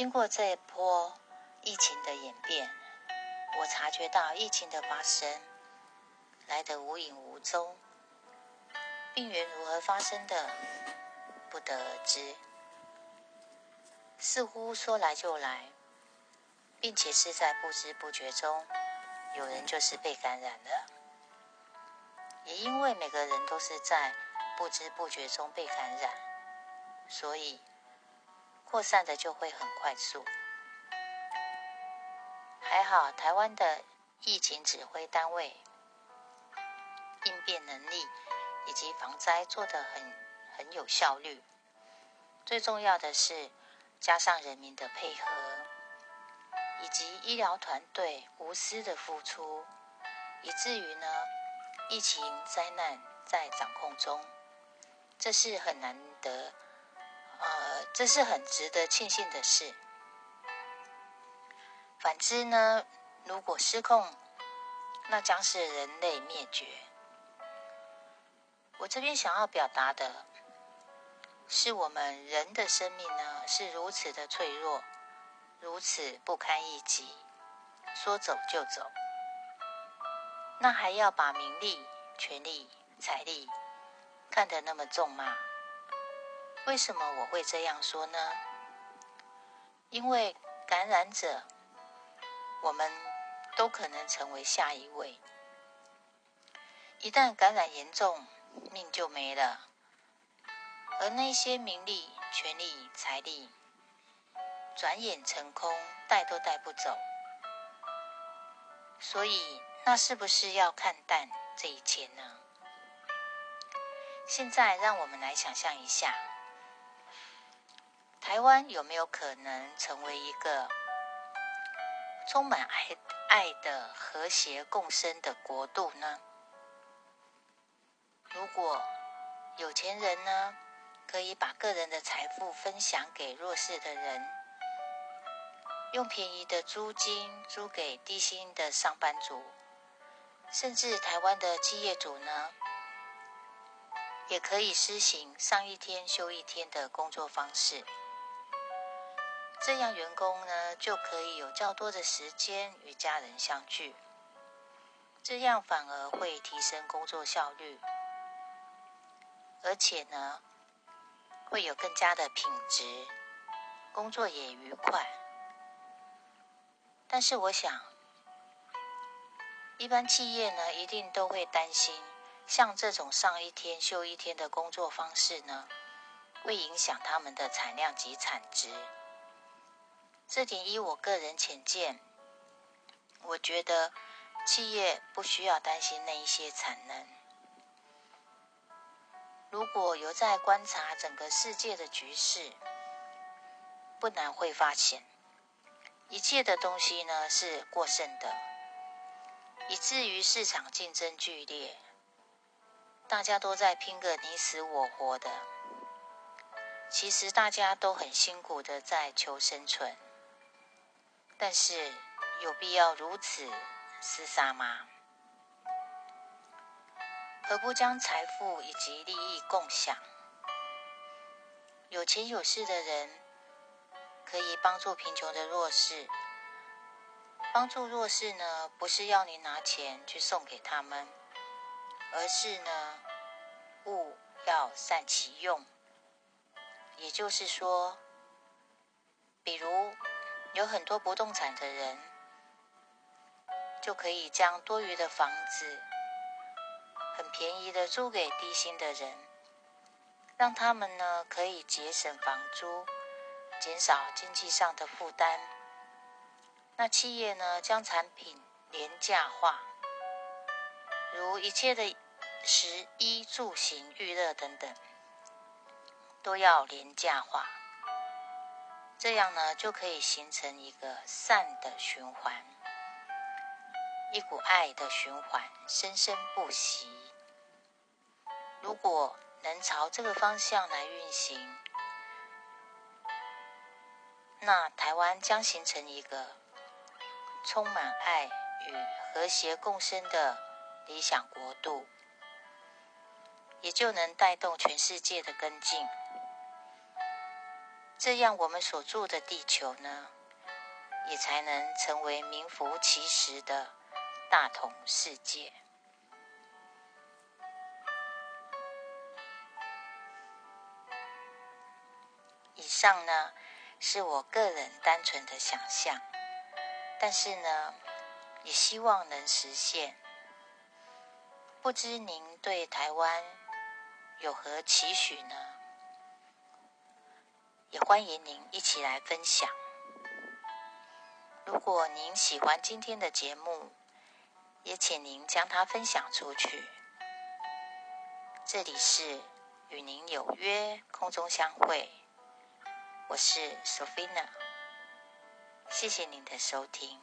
经过这一波疫情的演变，我察觉到疫情的发生来得无影无踪，病源如何发生的不得而知，似乎说来就来，并且是在不知不觉中，有人就是被感染了。也因为每个人都是在不知不觉中被感染，所以。扩散的就会很快速。还好，台湾的疫情指挥单位应变能力以及防灾做得很很有效率。最重要的是，加上人民的配合，以及医疗团队无私的付出，以至于呢，疫情灾难在掌控中，这是很难得。呃，这是很值得庆幸的事。反之呢，如果失控，那将是人类灭绝。我这边想要表达的，是我们人的生命呢，是如此的脆弱，如此不堪一击，说走就走，那还要把名利、权力、财力看得那么重吗？为什么我会这样说呢？因为感染者，我们都可能成为下一位。一旦感染严重，命就没了。而那些名利、权力、财力，转眼成空，带都带不走。所以，那是不是要看淡这一切呢？现在，让我们来想象一下。台湾有没有可能成为一个充满爱爱的和谐共生的国度呢？如果有钱人呢，可以把个人的财富分享给弱势的人，用便宜的租金租给低薪的上班族，甚至台湾的企业主呢，也可以施行上一天休一天的工作方式。这样，员工呢就可以有较多的时间与家人相聚，这样反而会提升工作效率，而且呢会有更加的品质，工作也愉快。但是，我想，一般企业呢一定都会担心，像这种上一天休一天的工作方式呢，会影响他们的产量及产值。这点依我个人浅见，我觉得企业不需要担心那一些产能。如果有在观察整个世界的局势，不难会发现，一切的东西呢是过剩的，以至于市场竞争剧烈，大家都在拼个你死我活的。其实大家都很辛苦的在求生存。但是有必要如此厮杀吗？何不将财富以及利益共享？有钱有势的人可以帮助贫穷的弱势。帮助弱势呢，不是要你拿钱去送给他们，而是呢，物要善其用。也就是说，比如。有很多不动产的人，就可以将多余的房子很便宜的租给低薪的人，让他们呢可以节省房租，减少经济上的负担。那企业呢将产品廉价化，如一切的食衣住行娱乐等等，都要廉价化。这样呢，就可以形成一个善的循环，一股爱的循环，生生不息。如果能朝这个方向来运行，那台湾将形成一个充满爱与和谐共生的理想国度，也就能带动全世界的跟进。这样我们所住的地球呢，也才能成为名副其实的大同世界。以上呢，是我个人单纯的想象，但是呢，也希望能实现。不知您对台湾有何期许呢？也欢迎您一起来分享。如果您喜欢今天的节目，也请您将它分享出去。这里是与您有约空中相会，我是 Sophina，谢谢您的收听。